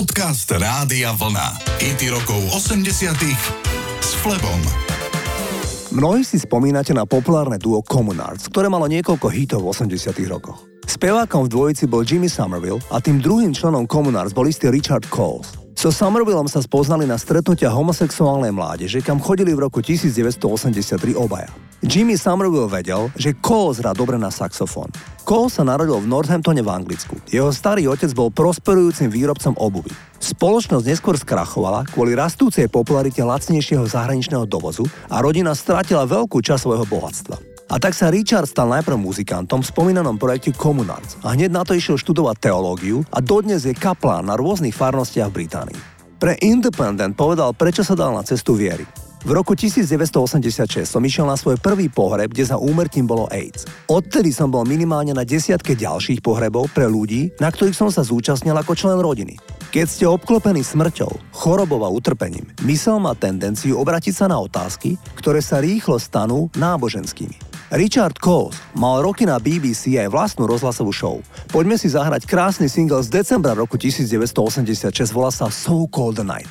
Podcast Rádia Vlna. IT rokov 80 s Flebom. Mnohí si spomínate na populárne duo Communards, ktoré malo niekoľko hitov v 80 rokoch. Spevákom v dvojici bol Jimmy Somerville a tým druhým členom Communards bol istý Richard Coles. So Somervillom sa spoznali na stretnutia homosexuálnej mládeže, kam chodili v roku 1983 obaja. Jimmy Somerville vedel, že Cole hrá dobre na saxofón. Cole sa narodil v Northamptone v Anglicku. Jeho starý otec bol prosperujúcim výrobcom obuvy. Spoločnosť neskôr skrachovala kvôli rastúcej popularite lacnejšieho zahraničného dovozu a rodina stratila veľkú časť svojho bohatstva. A tak sa Richard stal najprv muzikantom v spomínanom projekte Communards a hneď na to išiel študovať teológiu a dodnes je kaplán na rôznych farnostiach v Británii. Pre Independent povedal, prečo sa dal na cestu viery. V roku 1986 som išiel na svoj prvý pohreb, kde za úmrtím bolo AIDS. Odtedy som bol minimálne na desiatke ďalších pohrebov pre ľudí, na ktorých som sa zúčastnil ako člen rodiny. Keď ste obklopení smrťou, chorobou a utrpením, mysel má tendenciu obratiť sa na otázky, ktoré sa rýchlo stanú náboženskými. Richard Coles mal roky na BBC aj vlastnú rozhlasovú show. Poďme si zahrať krásny single z decembra roku 1986, volá sa So Cold the Night.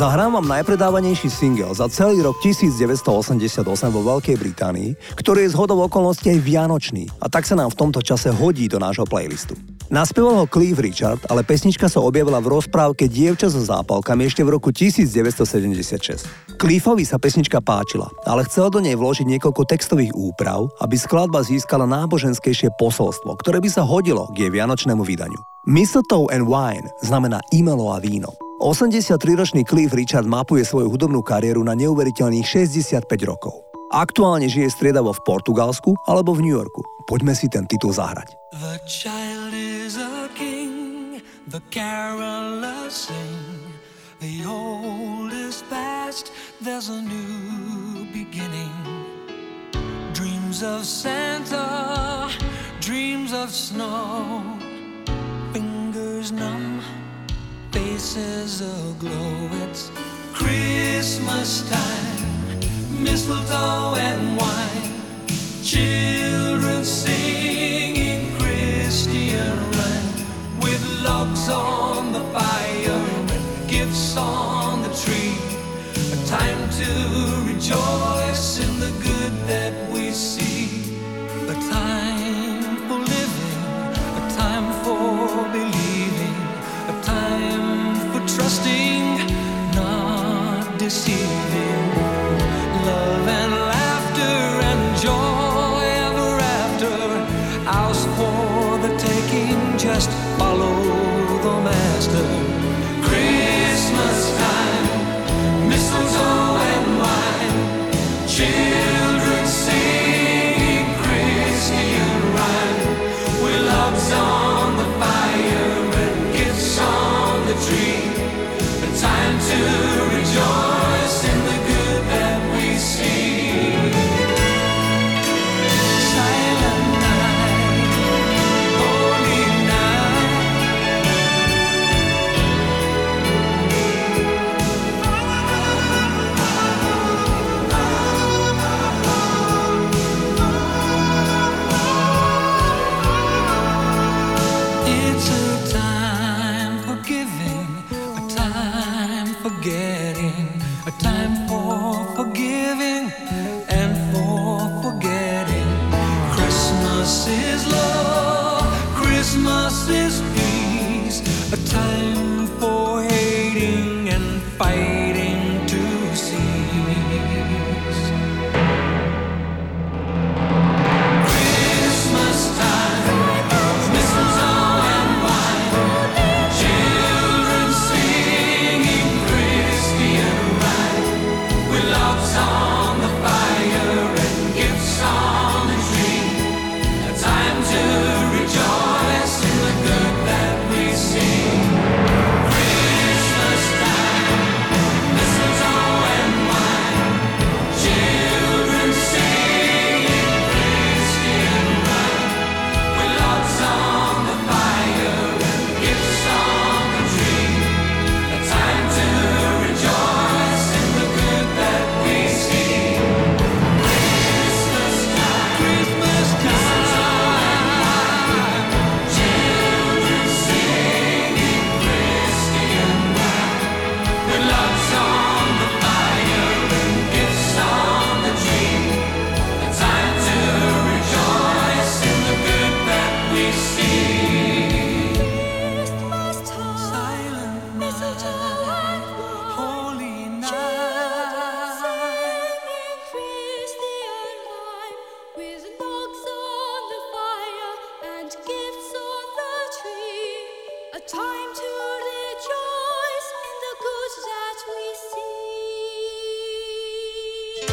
Zahrám vám najpredávanejší single za celý rok 1988 vo Veľkej Británii, ktorý je zhodou okolností aj vianočný a tak sa nám v tomto čase hodí do nášho playlistu. Naspieval ho Cliff Richard, ale pesnička sa objavila v rozprávke Dievča so zápalkami ešte v roku 1976. Cliffovi sa pesnička páčila, ale chcel do nej vložiť niekoľko textových úprav, aby skladba získala náboženskejšie posolstvo, ktoré by sa hodilo k jej vianočnému vydaniu. Mistletoe and Wine znamená imelo a víno. 83-ročný Cliff Richard mapuje svoju hudobnú kariéru na neuveriteľných 65 rokov. Aktuálne žije striedavo v Portugalsku alebo v New Yorku. Poďme si ten titul zahrať. The child is a king, the carolers sing. The old is past, there's a new beginning. Dreams of Santa, dreams of snow. Fingers numb, faces aglow. It's Christmas time mistletoe and wine,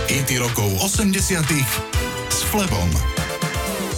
hity rokov 80 s Flebom.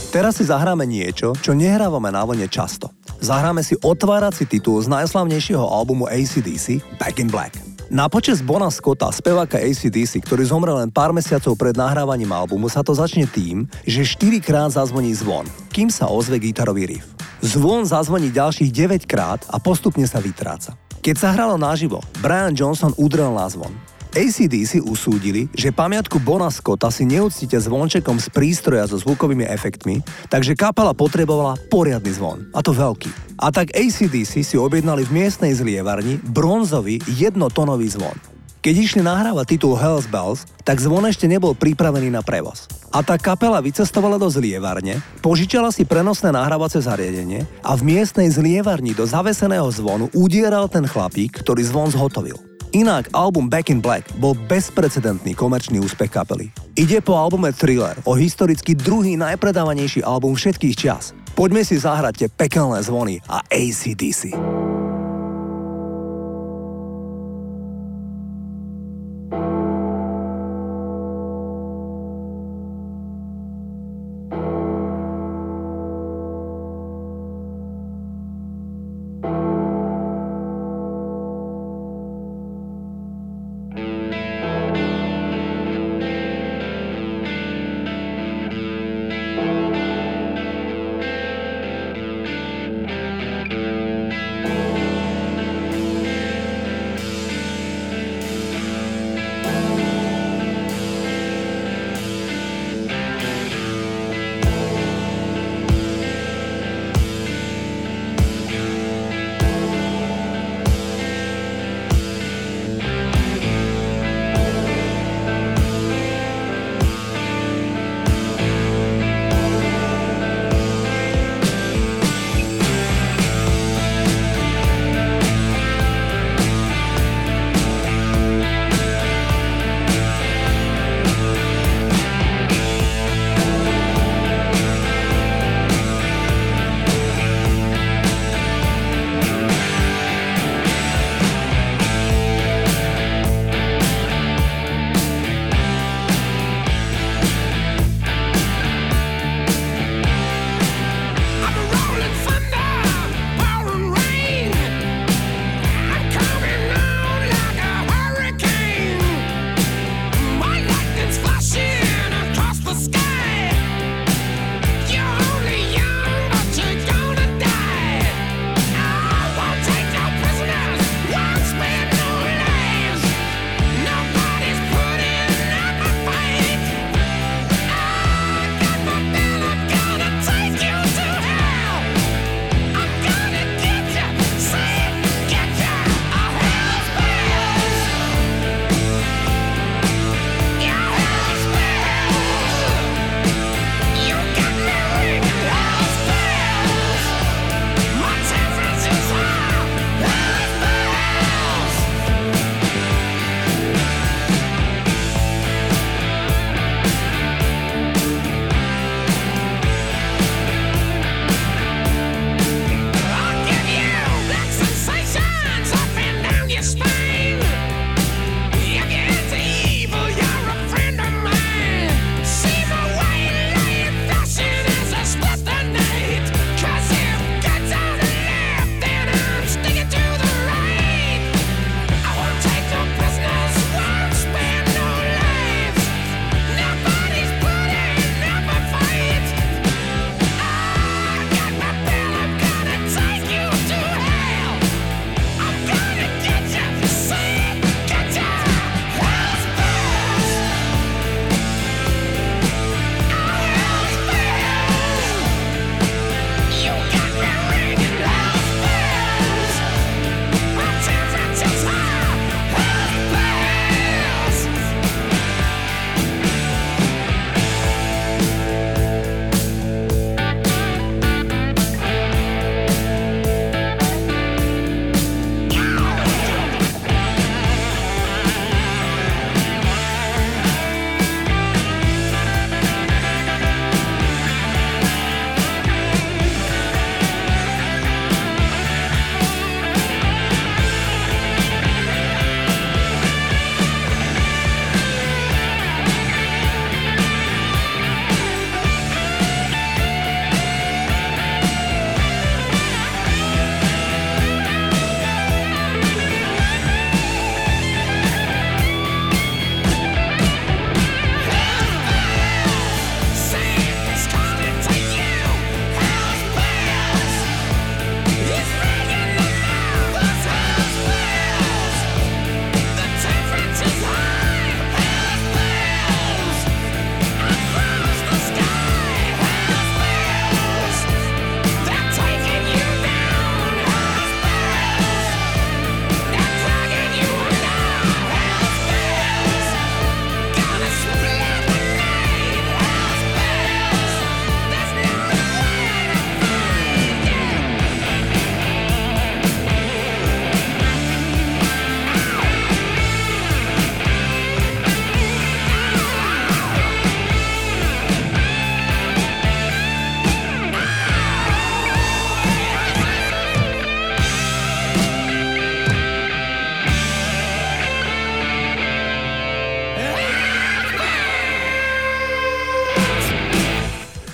Teraz si zahráme niečo, čo nehrávame na vlne často. Zahráme si otvárací titul z najslavnejšieho albumu ACDC Back in Black. Na počas Bona Scotta, speváka ACDC, ktorý zomrel len pár mesiacov pred nahrávaním albumu, sa to začne tým, že 4 krát zazvoní zvon, kým sa ozve gitarový riff. Zvon zazvoní ďalších 9 krát a postupne sa vytráca. Keď sa hralo naživo, Brian Johnson udrel na zvon. ACDC usúdili, že pamiatku Bona Scotta si neúctite zvončekom z prístroja so zvukovými efektmi, takže kapela potrebovala poriadny zvon, a to veľký. A tak ACDC si objednali v miestnej zlievarni bronzový jednotonový zvon. Keď išli nahrávať titul Hells Bells, tak zvon ešte nebol pripravený na prevoz. A tá kapela vycestovala do zlievarne, požičala si prenosné nahrávacie zariadenie a v miestnej zlievarni do zaveseného zvonu udieral ten chlapík, ktorý zvon zhotovil. Inak album Back in Black bol bezprecedentný komerčný úspech kapely. Ide po albume Thriller o historicky druhý najpredávanejší album všetkých čas. Poďme si zahrať tie pekelné zvony a ACDC.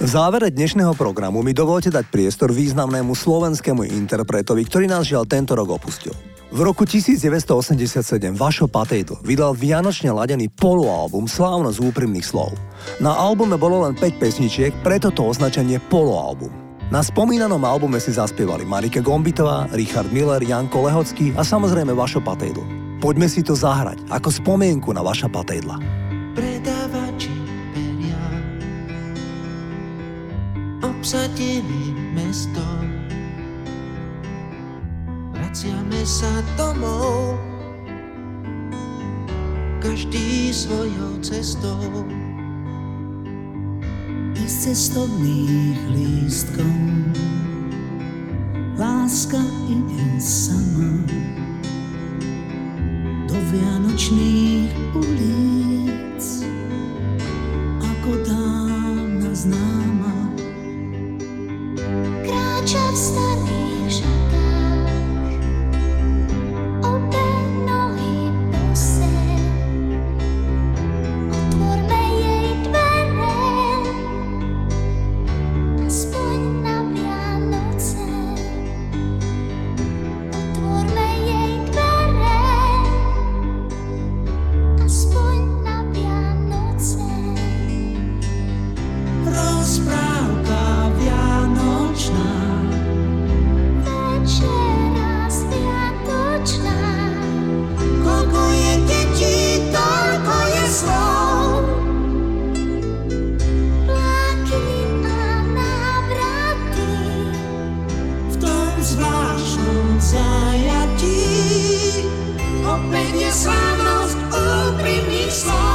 Závere dnešného programu mi dovolte dať priestor významnému slovenskému interpretovi, ktorý nás žiaľ tento rok opustil. V roku 1987 Vašo Patejdl vydal vianočne ladený poloalbum Slávnosť úprimných slov. Na albume bolo len 5 pesničiek, preto to označenie poloalbum. Na spomínanom albume si zaspievali Marika Gombitová, Richard Miller, Janko Lehocký a samozrejme Vašo Patejdl. Poďme si to zahrať ako spomienku na Vaša Patejdla. Obsadili mesto. Vraciame sa domov, každý svojou cestou. Bez cestovných lístkov láska ide sama do vianočných ulic ako dávna známa. Zajatí opäť je slávnosť úprimných slov.